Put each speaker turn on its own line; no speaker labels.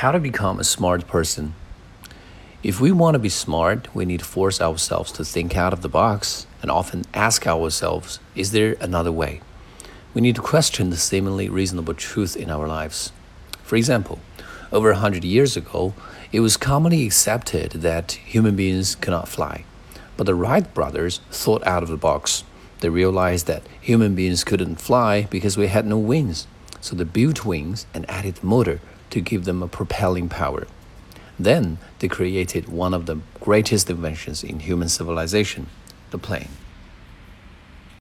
How to become a smart person. If we want to be smart, we need to force ourselves to think out of the box and often ask ourselves, is there another way? We need to question the seemingly reasonable truth in our lives. For example, over a hundred years ago, it was commonly accepted that human beings cannot fly. But the Wright brothers thought out of the box. They realized that human beings couldn't fly because we had no wings. So they built wings and added a motor to give them a propelling power. Then they created one of the greatest inventions in human civilization the plane.